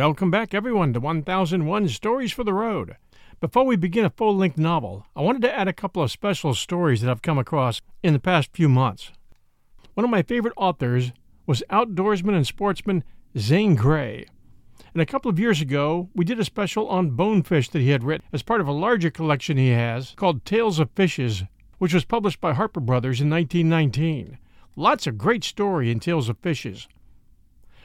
Welcome back, everyone, to 1001 Stories for the Road. Before we begin a full length novel, I wanted to add a couple of special stories that I've come across in the past few months. One of my favorite authors was outdoorsman and sportsman Zane Grey. And a couple of years ago, we did a special on bonefish that he had written as part of a larger collection he has called Tales of Fishes, which was published by Harper Brothers in 1919. Lots of great story in Tales of Fishes.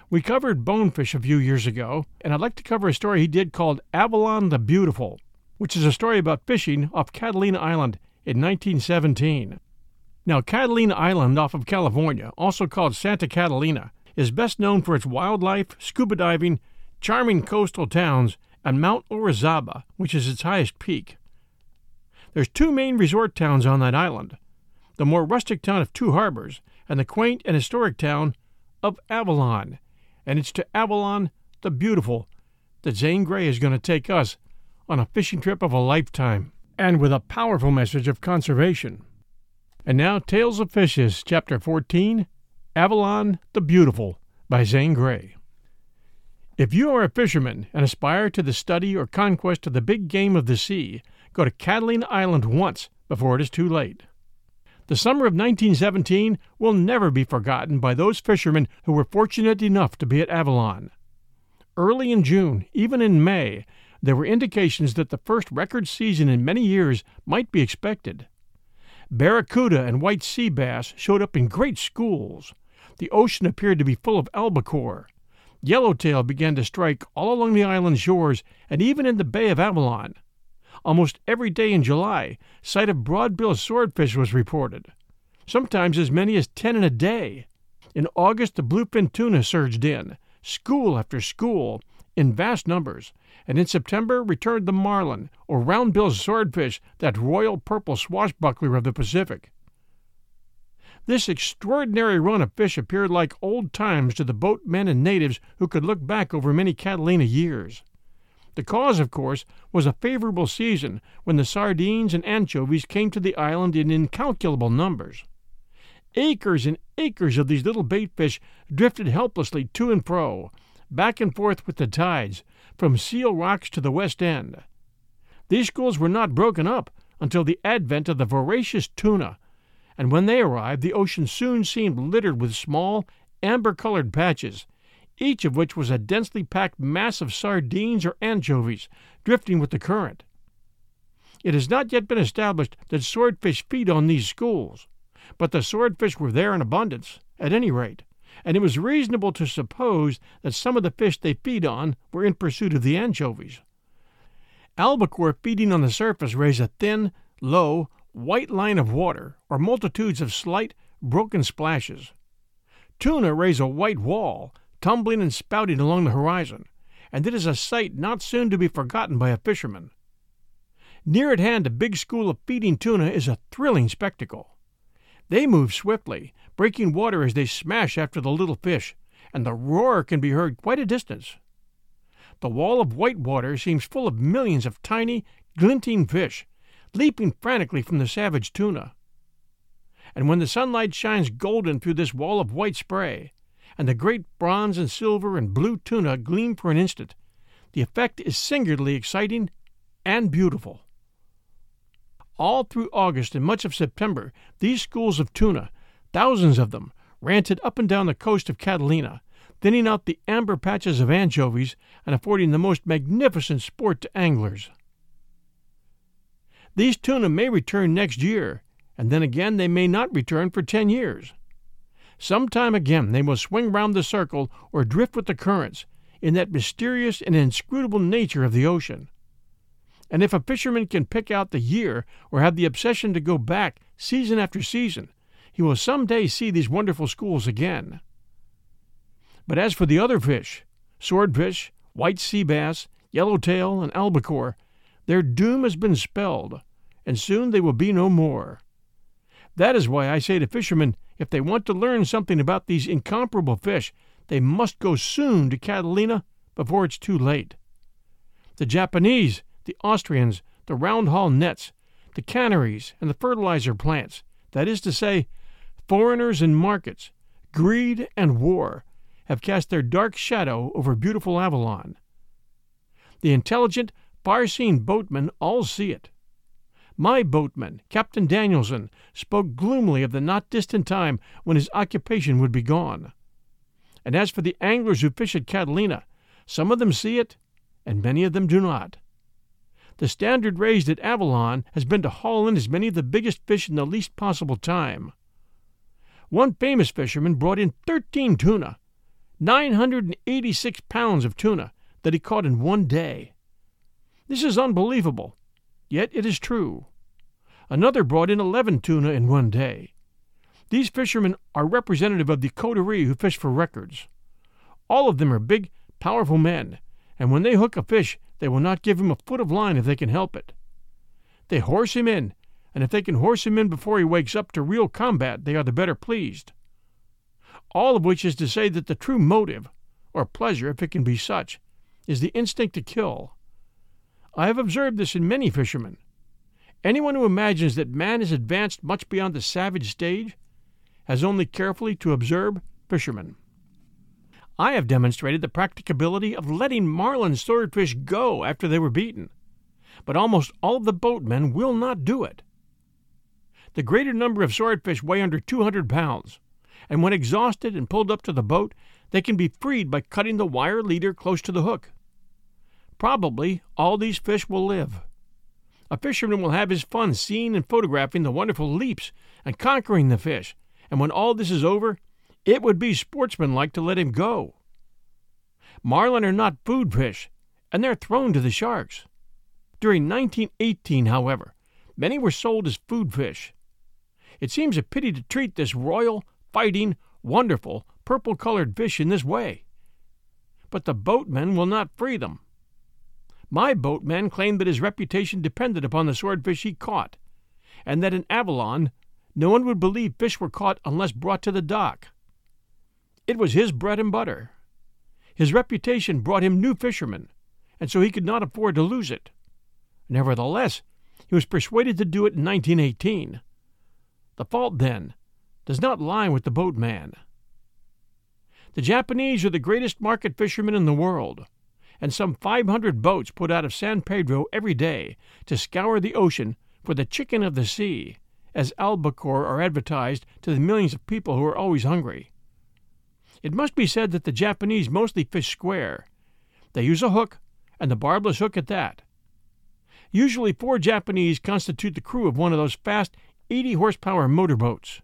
We covered Bonefish a few years ago, and I'd like to cover a story he did called Avalon the Beautiful, which is a story about fishing off Catalina Island in 1917. Now, Catalina Island off of California, also called Santa Catalina, is best known for its wildlife, scuba diving, charming coastal towns, and Mount Orizaba, which is its highest peak. There's two main resort towns on that island the more rustic town of Two Harbors and the quaint and historic town of Avalon and it's to Avalon the Beautiful that Zane Grey is going to take us on a fishing trip of a lifetime, and with a powerful message of conservation. And now, Tales of Fishes, Chapter 14 Avalon the Beautiful by Zane Grey. If you are a fisherman and aspire to the study or conquest of the big game of the sea, go to Catalina Island once before it is too late. The summer of 1917 will never be forgotten by those fishermen who were fortunate enough to be at Avalon. Early in June, even in May, there were indications that the first record season in many years might be expected. Barracuda and white sea bass showed up in great schools. The ocean appeared to be full of albacore. Yellowtail began to strike all along the island shores and even in the Bay of Avalon. Almost every day in July, sight of broadbill swordfish was reported, sometimes as many as ten in a day. In August, the bluefin tuna surged in, school after school, in vast numbers, and in September returned the marlin, or round-billed swordfish, that royal purple swashbuckler of the Pacific. This extraordinary run of fish appeared like old times to the boatmen and natives who could look back over many Catalina years. The cause, of course, was a favorable season when the sardines and anchovies came to the island in incalculable numbers. Acres and acres of these little bait fish drifted helplessly to and fro, back and forth with the tides, from Seal Rocks to the West End. These schools were not broken up until the advent of the voracious tuna, and when they arrived, the ocean soon seemed littered with small, amber colored patches, each of which was a densely packed mass of sardines or anchovies drifting with the current. It has not yet been established that swordfish feed on these schools, but the swordfish were there in abundance, at any rate, and it was reasonable to suppose that some of the fish they feed on were in pursuit of the anchovies. Albacore feeding on the surface raise a thin, low, white line of water, or multitudes of slight, broken splashes. Tuna raise a white wall tumbling and spouting along the horizon, and it is a sight not soon to be forgotten by a fisherman. Near at hand, a big school of feeding tuna is a thrilling spectacle. They move swiftly, breaking water as they smash after the little fish, and the roar can be heard quite a distance. The wall of white water seems full of millions of tiny, glinting fish, leaping frantically from the savage tuna. And when the sunlight shines golden through this wall of white spray, and the great bronze and silver and blue tuna gleam for an instant, the effect is singularly exciting and beautiful. All through August and much of September, these schools of tuna, thousands of them, ranted up and down the coast of Catalina, thinning out the amber patches of anchovies and affording the most magnificent sport to anglers. These tuna may return next year, and then again they may not return for ten years. Some time again they will swing round the circle or drift with the currents, in that mysterious and inscrutable nature of the ocean. And if a fisherman can pick out the year or have the obsession to go back season after season, he will some day see these wonderful schools again. But as for the other fish, swordfish, white sea bass, yellowtail, and albacore, their doom has been spelled, and soon they will be no more. That is why I say to fishermen, if they want to learn something about these incomparable fish, they must go soon to Catalina before it's too late. The Japanese, the Austrians, the round haul nets, the canneries, and the fertilizer plants, that is to say, foreigners and markets, greed and war, have cast their dark shadow over beautiful Avalon. The intelligent, far seeing boatmen all see it. My boatman, Captain Danielson, spoke gloomily of the not distant time when his occupation would be gone. And as for the anglers who fish at Catalina, some of them see it, and many of them do not. The standard raised at Avalon has been to haul in as many of the biggest fish in the least possible time. One famous fisherman brought in thirteen tuna, 986 pounds of tuna that he caught in one day. This is unbelievable, yet it is true. Another brought in 11 tuna in one day. These fishermen are representative of the coterie who fish for records. All of them are big, powerful men, and when they hook a fish, they will not give him a foot of line if they can help it. They horse him in, and if they can horse him in before he wakes up to real combat, they are the better pleased. All of which is to say that the true motive, or pleasure if it can be such, is the instinct to kill. I have observed this in many fishermen. Anyone who imagines that man has advanced much beyond the savage stage has only carefully to observe fishermen. I have demonstrated the practicability of letting marlin swordfish go after they were beaten, but almost all of the boatmen will not do it. The greater number of swordfish weigh under 200 pounds, and when exhausted and pulled up to the boat, they can be freed by cutting the wire leader close to the hook. Probably all these fish will live. A fisherman will have his fun seeing and photographing the wonderful leaps and conquering the fish and when all this is over, it would be sportsmanlike to let him go. Marlin are not food fish, and they're thrown to the sharks. During 1918, however, many were sold as food fish. It seems a pity to treat this royal, fighting, wonderful, purple colored fish in this way. But the boatmen will not free them. My boatman claimed that his reputation depended upon the swordfish he caught, and that in Avalon no one would believe fish were caught unless brought to the dock. It was his bread and butter. His reputation brought him new fishermen, and so he could not afford to lose it. Nevertheless, he was persuaded to do it in 1918. The fault, then, does not lie with the boatman. The Japanese are the greatest market fishermen in the world, and some 500 boats put out of San Pedro every day to scour the ocean for the chicken of the sea as albacore are advertised to the millions of people who are always hungry. It must be said that the Japanese mostly fish square. They use a hook, and the barbless hook at that. Usually, four Japanese constitute the crew of one of those fast 80 horsepower motorboats.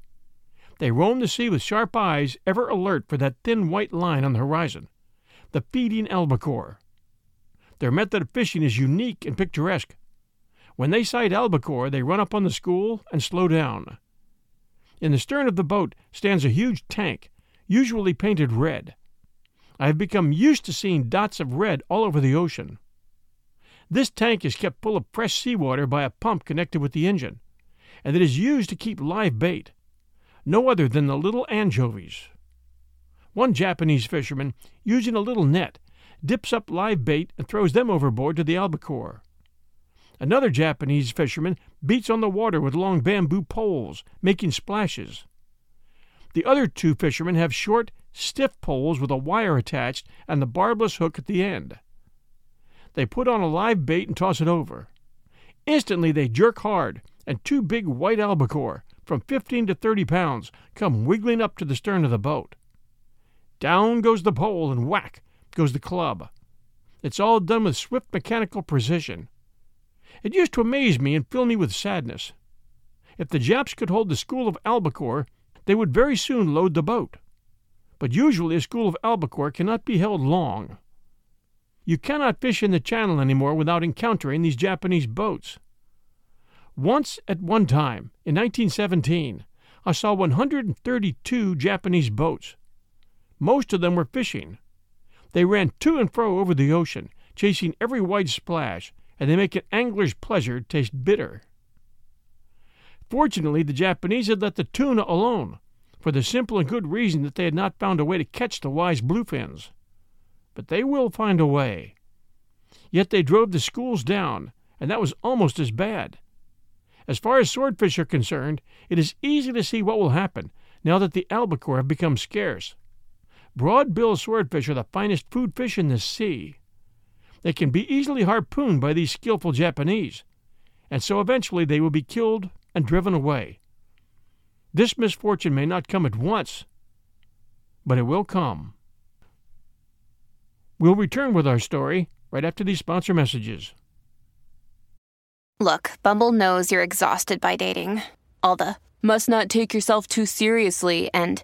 They roam the sea with sharp eyes, ever alert for that thin white line on the horizon, the feeding albacore. Their method of fishing is unique and picturesque. When they sight albacore, they run up on the school and slow down. In the stern of the boat stands a huge tank, usually painted red. I have become used to seeing dots of red all over the ocean. This tank is kept full of fresh seawater by a pump connected with the engine, and it is used to keep live bait, no other than the little anchovies. One Japanese fisherman, using a little net, dips up live bait and throws them overboard to the albacore. Another Japanese fisherman beats on the water with long bamboo poles, making splashes. The other two fishermen have short, stiff poles with a wire attached and the barbless hook at the end. They put on a live bait and toss it over. Instantly they jerk hard, and two big white albacore, from 15 to 30 pounds, come wiggling up to the stern of the boat. Down goes the pole, and whack goes the club. It's all done with swift mechanical precision. It used to amaze me and fill me with sadness. If the Japs could hold the school of albacore, they would very soon load the boat. But usually a school of albacore cannot be held long. You cannot fish in the channel any more without encountering these Japanese boats. Once at one time, in 1917, I saw 132 Japanese boats. Most of them were fishing. They ran to and fro over the ocean, chasing every white splash, and they make an angler's pleasure taste bitter. Fortunately, the Japanese had let the tuna alone, for the simple and good reason that they had not found a way to catch the wise bluefins but they will find a way. Yet they drove the schools down, and that was almost as bad. As far as swordfish are concerned, it is easy to see what will happen now that the albacore have become scarce. Broad-billed swordfish are the finest food fish in the sea. They can be easily harpooned by these skilful Japanese, and so eventually they will be killed and driven away. This misfortune may not come at once, but it will come. We'll return with our story right after these sponsor messages. Look, Bumble knows you're exhausted by dating. All the must not take yourself too seriously and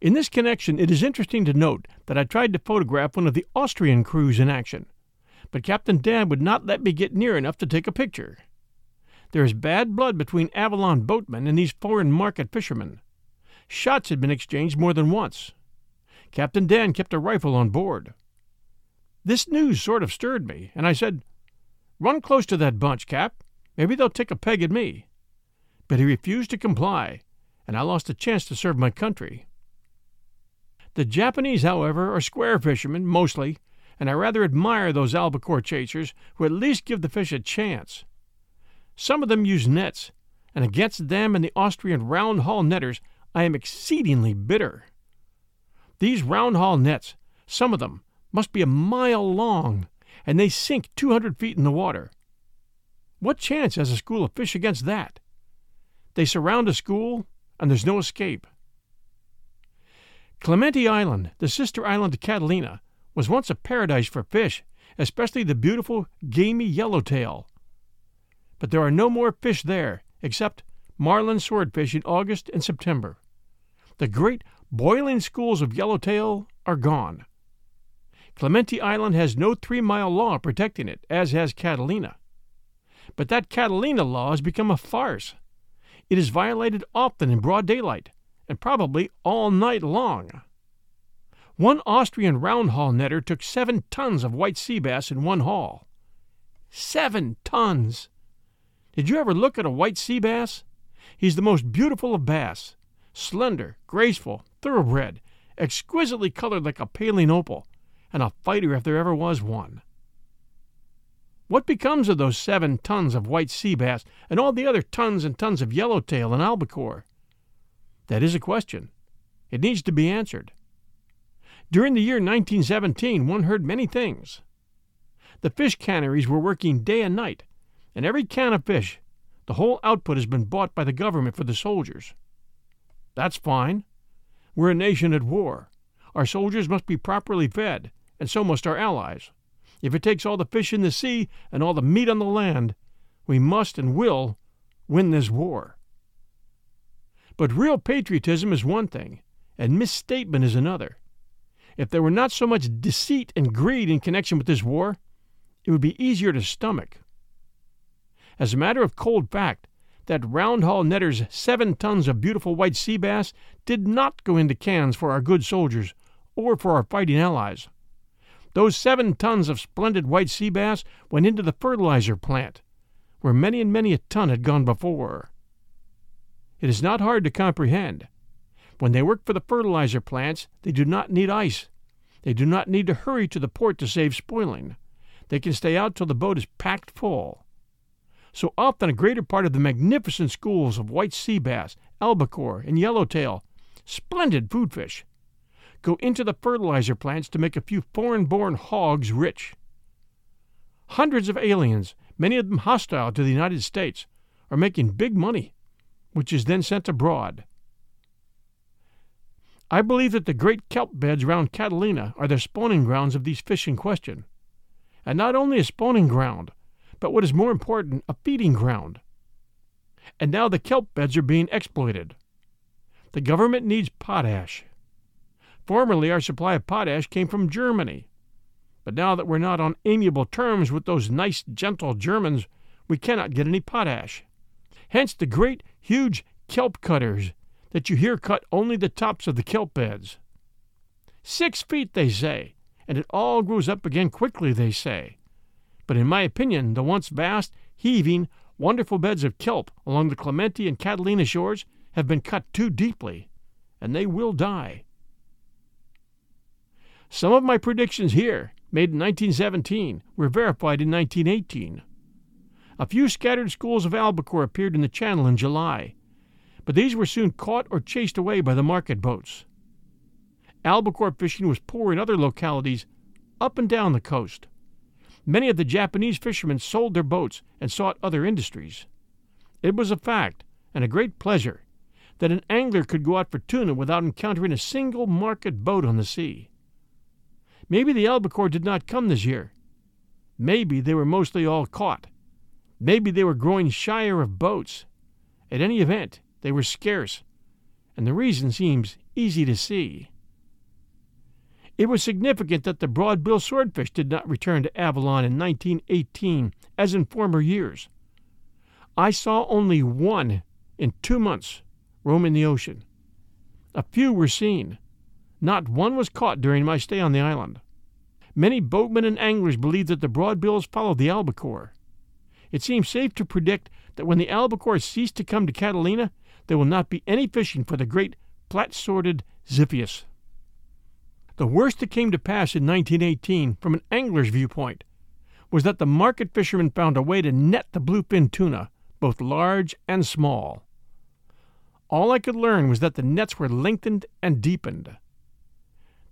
In this connection, it is interesting to note that I tried to photograph one of the Austrian crews in action, but Captain Dan would not let me get near enough to take a picture. There is bad blood between Avalon boatmen and these foreign market fishermen. Shots had been exchanged more than once. Captain Dan kept a rifle on board. This news sort of stirred me, and I said, Run close to that bunch, Cap. Maybe they'll take a peg at me but he refused to comply, and I lost a chance to serve my country. The Japanese, however, are square fishermen, mostly, and I rather admire those albacore chasers who at least give the fish a chance. Some of them use nets, and against them and the Austrian round haul netters I am exceedingly bitter. These round haul nets, some of them, must be a mile long, and they sink 200 feet in the water. What chance has a school of fish against that? They surround a school, and there's no escape. Clemente Island, the sister island to Catalina, was once a paradise for fish, especially the beautiful gamey yellowtail. But there are no more fish there, except marlin swordfish in August and September. The great boiling schools of yellowtail are gone. Clemente Island has no three mile law protecting it, as has Catalina. But that Catalina law has become a farce. It is violated often in broad daylight, and probably all night long. One Austrian round haul netter took seven tons of white sea bass in one haul. Seven tons! Did you ever look at a white sea bass? He's the most beautiful of bass, slender, graceful, thoroughbred, exquisitely colored like a paling opal, and a fighter if there ever was one. What becomes of those seven tons of white sea bass and all the other tons and tons of yellowtail and albacore? That is a question. It needs to be answered. During the year 1917, one heard many things. The fish canneries were working day and night, and every can of fish, the whole output has been bought by the government for the soldiers. That's fine. We're a nation at war. Our soldiers must be properly fed, and so must our allies. If it takes all the fish in the sea and all the meat on the land, we must and will win this war. But real patriotism is one thing, and misstatement is another. If there were not so much deceit and greed in connection with this war, it would be easier to stomach. As a matter of cold fact, that roundhaul netter's seven tons of beautiful white sea bass did not go into cans for our good soldiers or for our fighting allies. Those seven tons of splendid white sea bass went into the fertilizer plant, where many and many a ton had gone before. It is not hard to comprehend. When they work for the fertilizer plants, they do not need ice. They do not need to hurry to the port to save spoiling. They can stay out till the boat is packed full. So often a greater part of the magnificent schools of white sea bass, albacore, and yellowtail, splendid food fish, go into the fertilizer plants to make a few foreign born hogs rich. Hundreds of aliens, many of them hostile to the United States, are making big money, which is then sent abroad. I believe that the great kelp beds round Catalina are the spawning grounds of these fish in question. And not only a spawning ground, but what is more important, a feeding ground. And now the kelp beds are being exploited. The government needs potash. Formerly, our supply of potash came from Germany. But now that we're not on amiable terms with those nice, gentle Germans, we cannot get any potash. Hence the great, huge kelp cutters that you hear cut only the tops of the kelp beds. Six feet, they say, and it all grows up again quickly, they say. But in my opinion, the once vast, heaving, wonderful beds of kelp along the Clemente and Catalina shores have been cut too deeply, and they will die. Some of my predictions here, made in 1917, were verified in 1918. A few scattered schools of albacore appeared in the channel in July, but these were soon caught or chased away by the market boats. Albacore fishing was poor in other localities up and down the coast. Many of the Japanese fishermen sold their boats and sought other industries. It was a fact, and a great pleasure, that an angler could go out for tuna without encountering a single market boat on the sea. Maybe the albacore did not come this year. Maybe they were mostly all caught. Maybe they were growing shyer of boats. At any event, they were scarce, and the reason seems easy to see. It was significant that the broad-bill swordfish did not return to Avalon in 1918 as in former years. I saw only one in two months roaming the ocean. A few were seen. Not one was caught during my stay on the island. Many boatmen and anglers believe that the broadbills followed the albacore. It seems safe to predict that when the albacore cease to come to Catalina, there will not be any fishing for the great flat-sworded Xiphias. The worst that came to pass in 1918, from an angler's viewpoint, was that the market fishermen found a way to net the bluefin tuna, both large and small. All I could learn was that the nets were lengthened and deepened.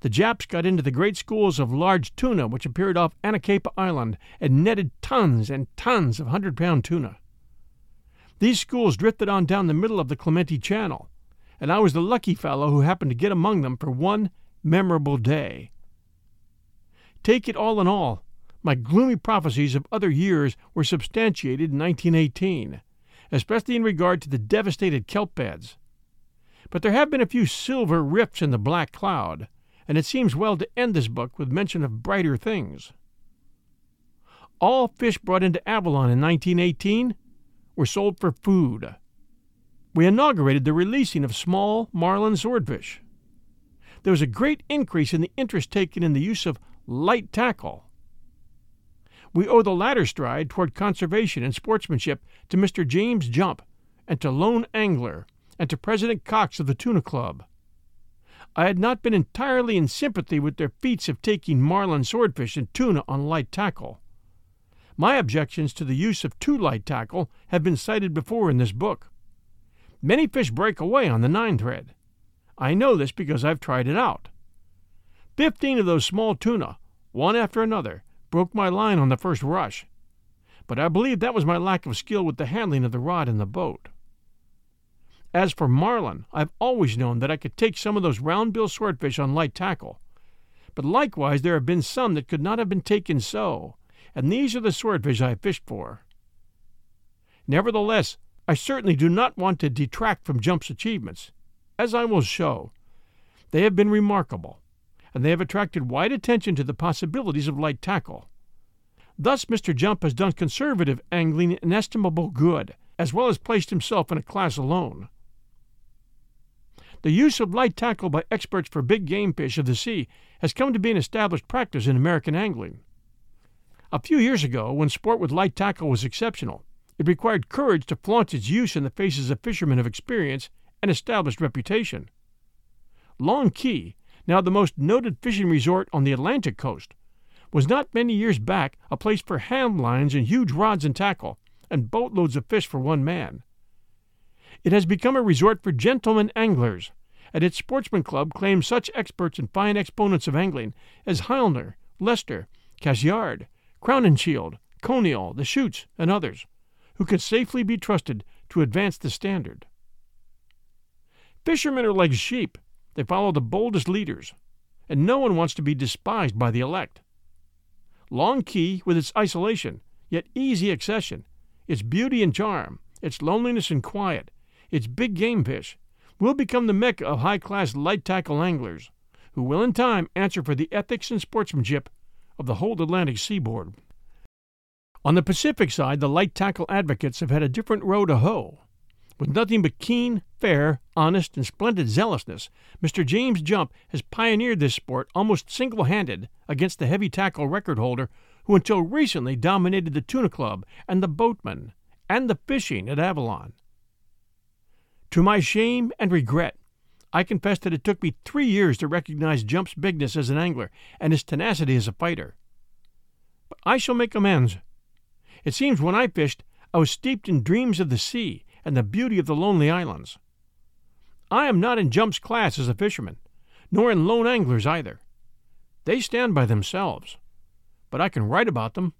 The Japs got into the great schools of large tuna which appeared off Anacapa Island and netted tons and tons of hundred pound tuna. These schools drifted on down the middle of the Clemente Channel, and I was the lucky fellow who happened to get among them for one memorable day. Take it all in all, my gloomy prophecies of other years were substantiated in 1918, especially in regard to the devastated kelp beds. But there have been a few silver rifts in the black cloud, and it seems well to end this book with mention of brighter things. All fish brought into Avalon in 1918 were sold for food. We inaugurated the releasing of small marlin swordfish. There was a great increase in the interest taken in the use of light tackle. We owe the latter stride toward conservation and sportsmanship to Mr. James Jump and to Lone Angler and to President Cox of the Tuna Club. I had not been entirely in sympathy with their feats of taking marlin swordfish and tuna on light tackle. My objections to the use of too light tackle have been cited before in this book. Many fish break away on the nine thread. I know this because I've tried it out. Fifteen of those small tuna, one after another, broke my line on the first rush, but I believe that was my lack of skill with the handling of the rod in the boat. As for marlin, I've always known that I could take some of those round bill swordfish on light tackle. But likewise, there have been some that could not have been taken so, and these are the swordfish I have fished for. Nevertheless, I certainly do not want to detract from Jump's achievements. As I will show, they have been remarkable, and they have attracted wide attention to the possibilities of light tackle. Thus, Mr. Jump has done conservative angling inestimable good, as well as placed himself in a class alone. The use of light tackle by experts for big game fish of the sea has come to be an established practice in American angling. A few years ago, when sport with light tackle was exceptional, it required courage to flaunt its use in the faces of fishermen of experience and established reputation. Long Key, now the most noted fishing resort on the Atlantic coast, was not many years back a place for hand lines and huge rods and tackle, and boatloads of fish for one man. It has become a resort for gentlemen anglers, and its sportsman club claims such experts and fine exponents of angling as Heilner, Lester, Cassiard, Crowninshield, Coniall, the Chutes, and others, who can safely be trusted to advance the standard. Fishermen are like sheep, they follow the boldest leaders, and no one wants to be despised by the elect. Long Key, with its isolation, yet easy accession, its beauty and charm, its loneliness and quiet, its big game fish, will become the mecca of high class light tackle anglers, who will in time answer for the ethics and sportsmanship of the whole Atlantic seaboard. On the Pacific side, the light tackle advocates have had a different road to hoe. With nothing but keen, fair, honest, and splendid zealousness, Mr. James Jump has pioneered this sport almost single handed against the heavy tackle record holder who until recently dominated the tuna club and the boatman and the fishing at Avalon. To my shame and regret, I confess that it took me three years to recognize Jump's bigness as an angler and his tenacity as a fighter. But I shall make amends. It seems when I fished, I was steeped in dreams of the sea and the beauty of the lonely islands. I am not in Jump's class as a fisherman, nor in lone anglers either. They stand by themselves, but I can write about them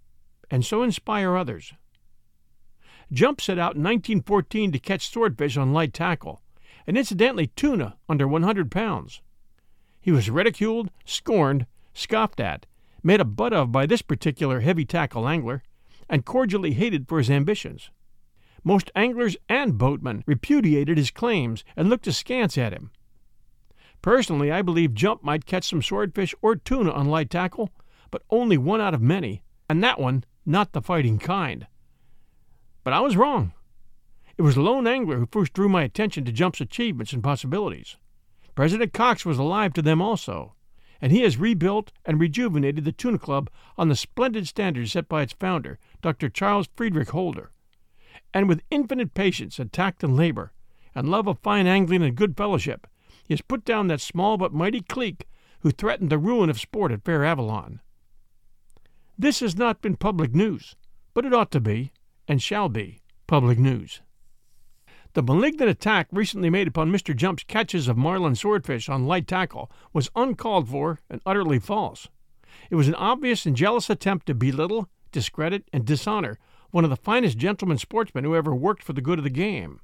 and so inspire others. Jump set out in 1914 to catch swordfish on light tackle, and incidentally tuna under 100 pounds. He was ridiculed, scorned, scoffed at, made a butt of by this particular heavy tackle angler, and cordially hated for his ambitions. Most anglers and boatmen repudiated his claims and looked askance at him. Personally, I believe Jump might catch some swordfish or tuna on light tackle, but only one out of many, and that one not the fighting kind. But I was wrong. It was Lone Angler who first drew my attention to Jump's achievements and possibilities. President Cox was alive to them also, and he has rebuilt and rejuvenated the Tuna Club on the splendid standards set by its founder, Dr. Charles Frederick Holder and with infinite patience and tact and labor, and love of fine angling and good fellowship, he has put down that small but mighty clique who threatened the ruin of sport at Fair Avalon. This has not been public news, but it ought to be, and shall be, public news. The malignant attack recently made upon Mr. Jump's catches of marlin swordfish on light tackle was uncalled for and utterly false. It was an obvious and jealous attempt to belittle, discredit, and dishonor one of the finest gentlemen sportsmen who ever worked for the good of the game.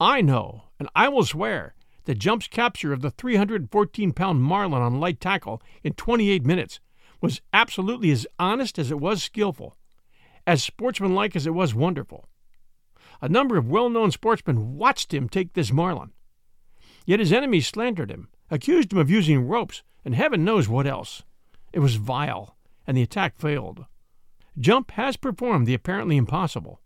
I know, and I will swear, that Jump's capture of the 314 pound marlin on light tackle in 28 minutes was absolutely as honest as it was skillful, as sportsmanlike as it was wonderful. A number of well known sportsmen watched him take this marlin. Yet his enemies slandered him, accused him of using ropes, and heaven knows what else. It was vile, and the attack failed. Jump has performed the apparently impossible.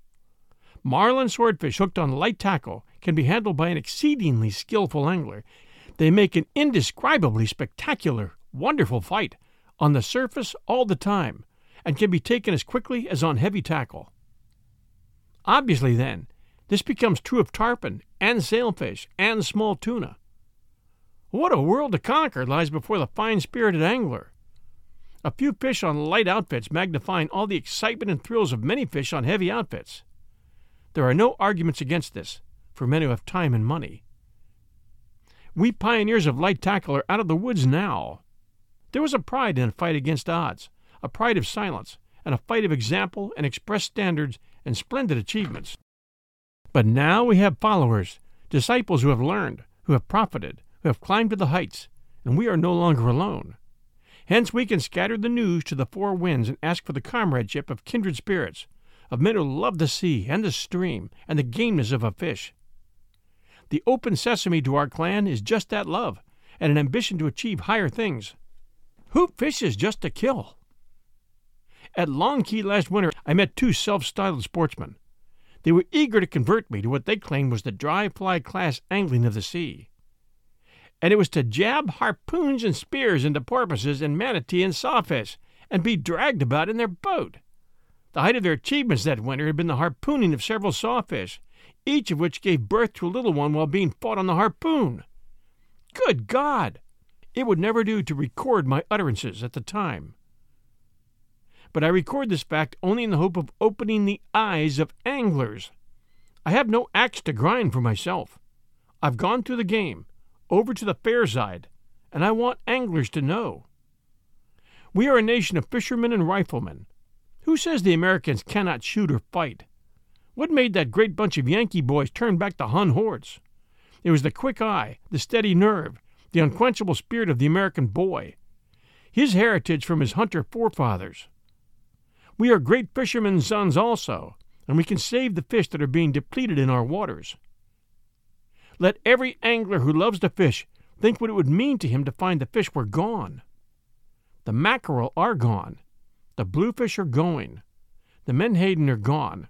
Marlin swordfish hooked on light tackle can be handled by an exceedingly skillful angler. They make an indescribably spectacular, wonderful fight on the surface all the time and can be taken as quickly as on heavy tackle. Obviously, then, this becomes true of tarpon and sailfish and small tuna. What a world to conquer lies before the fine spirited angler. A few fish on light outfits magnifying all the excitement and thrills of many fish on heavy outfits. There are no arguments against this for men who have time and money. We pioneers of light tackle are out of the woods now. There was a pride in a fight against odds, a pride of silence, and a fight of example and express standards and splendid achievements. But now we have followers disciples who have learned, who have profited, who have climbed to the heights, and we are no longer alone. Hence we can scatter the news to the four winds and ask for the comradeship of kindred spirits, of men who love the sea and the stream and the gameness of a fish. The open sesame to our clan is just that love and an ambition to achieve higher things. Who fishes just to kill? At Long Key last winter, I met two self styled sportsmen. They were eager to convert me to what they claimed was the dry fly class angling of the sea. And it was to jab harpoons and spears into porpoises and manatee and sawfish and be dragged about in their boat. The height of their achievements that winter had been the harpooning of several sawfish, each of which gave birth to a little one while being fought on the harpoon. Good God! It would never do to record my utterances at the time but I record this fact only in the hope of opening the eyes of anglers. I have no axe to grind for myself. I've gone through the game, over to the fair side, and I want anglers to know. We are a nation of fishermen and riflemen. Who says the Americans cannot shoot or fight? What made that great bunch of Yankee boys turn back the Hun hordes? It was the quick eye, the steady nerve, the unquenchable spirit of the American boy, his heritage from his hunter forefathers. We are great fishermen's sons also, and we can save the fish that are being depleted in our waters. Let every angler who loves to fish think what it would mean to him to find the fish were gone. The mackerel are gone. The bluefish are going. The menhaden are gone.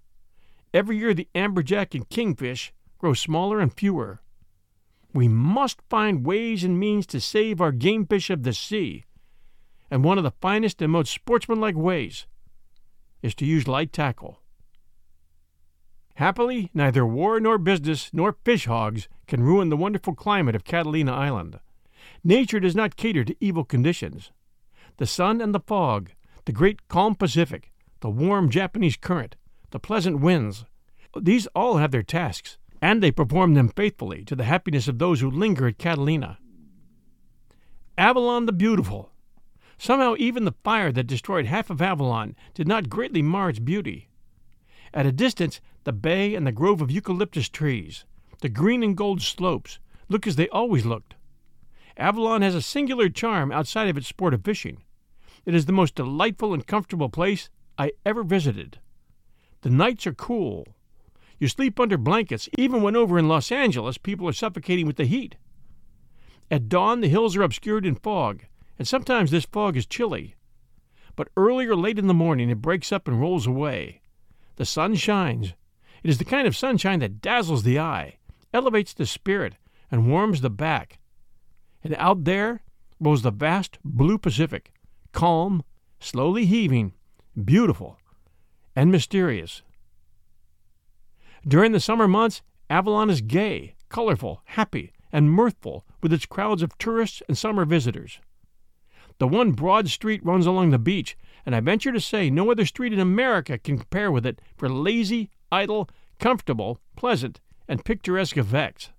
Every year the amberjack and kingfish grow smaller and fewer. We must find ways and means to save our game fish of the sea. And one of the finest and most sportsmanlike ways is to use light tackle. Happily, neither war nor business nor fish hogs can ruin the wonderful climate of Catalina Island. Nature does not cater to evil conditions. The sun and the fog, the great calm Pacific, the warm Japanese current, the pleasant winds, these all have their tasks, and they perform them faithfully to the happiness of those who linger at Catalina. Avalon the Beautiful Somehow, even the fire that destroyed half of Avalon did not greatly mar its beauty. At a distance, the bay and the grove of eucalyptus trees, the green and gold slopes, look as they always looked. Avalon has a singular charm outside of its sport of fishing. It is the most delightful and comfortable place I ever visited. The nights are cool. You sleep under blankets, even when over in Los Angeles people are suffocating with the heat. At dawn, the hills are obscured in fog, and sometimes this fog is chilly. But early or late in the morning it breaks up and rolls away. The sun shines. It is the kind of sunshine that dazzles the eye, elevates the spirit, and warms the back. And out there rose the vast blue Pacific, calm, slowly heaving, beautiful, and mysterious. During the summer months, Avalon is gay, colorful, happy, and mirthful with its crowds of tourists and summer visitors. The one broad street runs along the beach, and I venture to say no other street in America can compare with it for lazy, idle, comfortable, pleasant, and picturesque effects.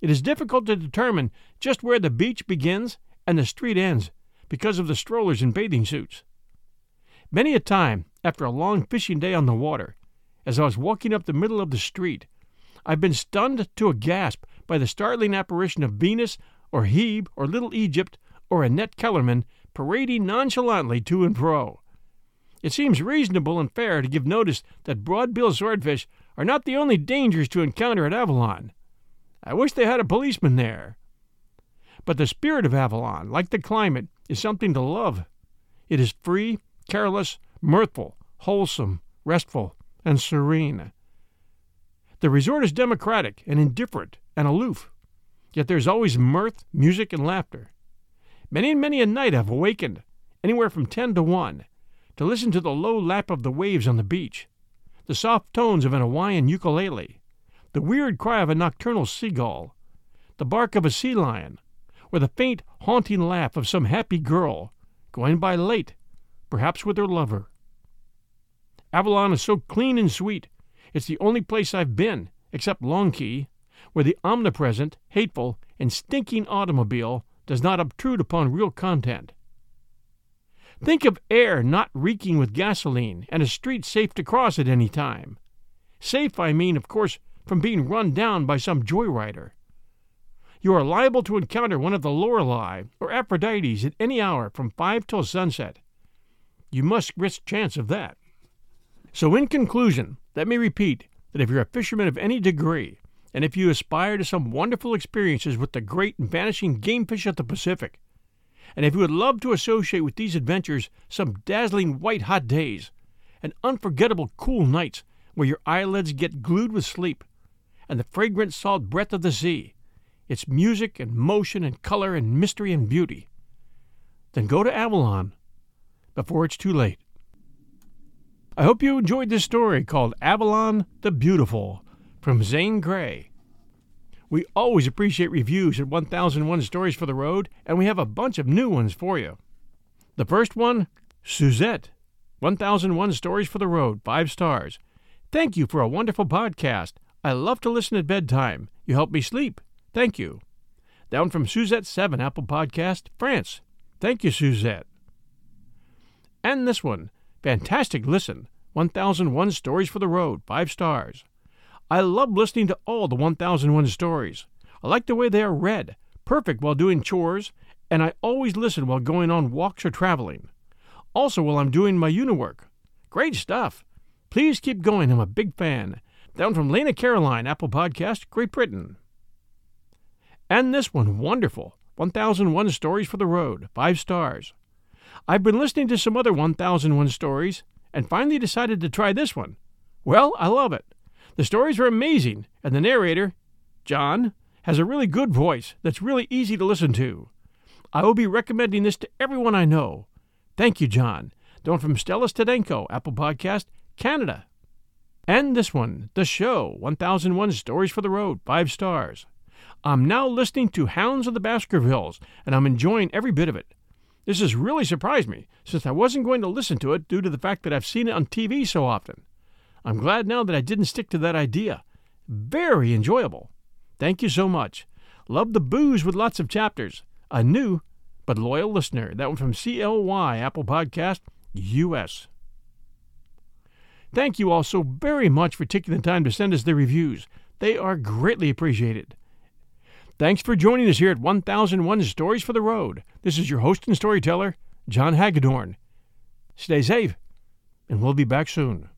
It is difficult to determine just where the beach begins and the street ends because of the strollers in bathing suits. Many a time, after a long fishing day on the water, as I was walking up the middle of the street, I've been stunned to a gasp by the startling apparition of Venus or Hebe or Little Egypt or Annette Kellerman parading nonchalantly to and fro. It seems reasonable and fair to give notice that broad-bill swordfish are not the only dangers to encounter at Avalon. I wish they had a policeman there. But the spirit of Avalon, like the climate, is something to love. It is free, careless, mirthful, wholesome, restful, and serene. The resort is democratic and indifferent and aloof, yet there's always mirth, music, and laughter. Many and many a night I've awakened, anywhere from ten to one, to listen to the low lap of the waves on the beach, the soft tones of an Hawaiian ukulele, the weird cry of a nocturnal seagull, the bark of a sea lion, or the faint, haunting laugh of some happy girl going by late, perhaps with her lover. Avalon is so clean and sweet, it's the only place I've been, except Long Key, where the omnipresent, hateful, and stinking automobile does not obtrude upon real content. Think of air not reeking with gasoline and a street safe to cross at any time. Safe, I mean, of course, from being run down by some joyrider. You are liable to encounter one of the Lorelei or Aphrodites at any hour from five till sunset. You must risk chance of that. So, in conclusion, let me repeat that if you're a fisherman of any degree, and if you aspire to some wonderful experiences with the great and vanishing game fish of the Pacific, and if you would love to associate with these adventures some dazzling white hot days, and unforgettable cool nights where your eyelids get glued with sleep, and the fragrant salt breath of the sea, its music and motion and color and mystery and beauty, then go to Avalon before it's too late. I hope you enjoyed this story called Avalon the Beautiful from Zane Grey. We always appreciate reviews at 1001 Stories for the Road, and we have a bunch of new ones for you. The first one, Suzette, 1001 Stories for the Road, 5 stars. Thank you for a wonderful podcast. I love to listen at bedtime. You help me sleep. Thank you. Down from Suzette 7, Apple Podcast, France. Thank you, Suzette. And this one, fantastic listen, 1001 Stories for the Road, 5 stars. I love listening to all the 1001 stories. I like the way they are read, perfect while doing chores, and I always listen while going on walks or traveling. Also, while I'm doing my uniwork. Great stuff. Please keep going. I'm a big fan. Down from Lena Caroline, Apple Podcast, Great Britain. And this one, wonderful. 1001 Stories for the Road, 5 stars. I've been listening to some other 1001 stories and finally decided to try this one. Well, I love it. The stories are amazing, and the narrator, John, has a really good voice that's really easy to listen to. I will be recommending this to everyone I know. Thank you, John. Down from Stella Stadenko, Apple Podcast, Canada. And this one, The Show, 1001 Stories for the Road, 5 stars. I'm now listening to Hounds of the Baskervilles, and I'm enjoying every bit of it. This has really surprised me, since I wasn't going to listen to it due to the fact that I've seen it on TV so often. I'm glad now that I didn't stick to that idea. Very enjoyable. Thank you so much. Love the booze with lots of chapters. A new but loyal listener. That one from CLY Apple Podcast US. Thank you all so very much for taking the time to send us the reviews. They are greatly appreciated. Thanks for joining us here at 1001 Stories for the Road. This is your host and storyteller, John Hagedorn. Stay safe, and we'll be back soon.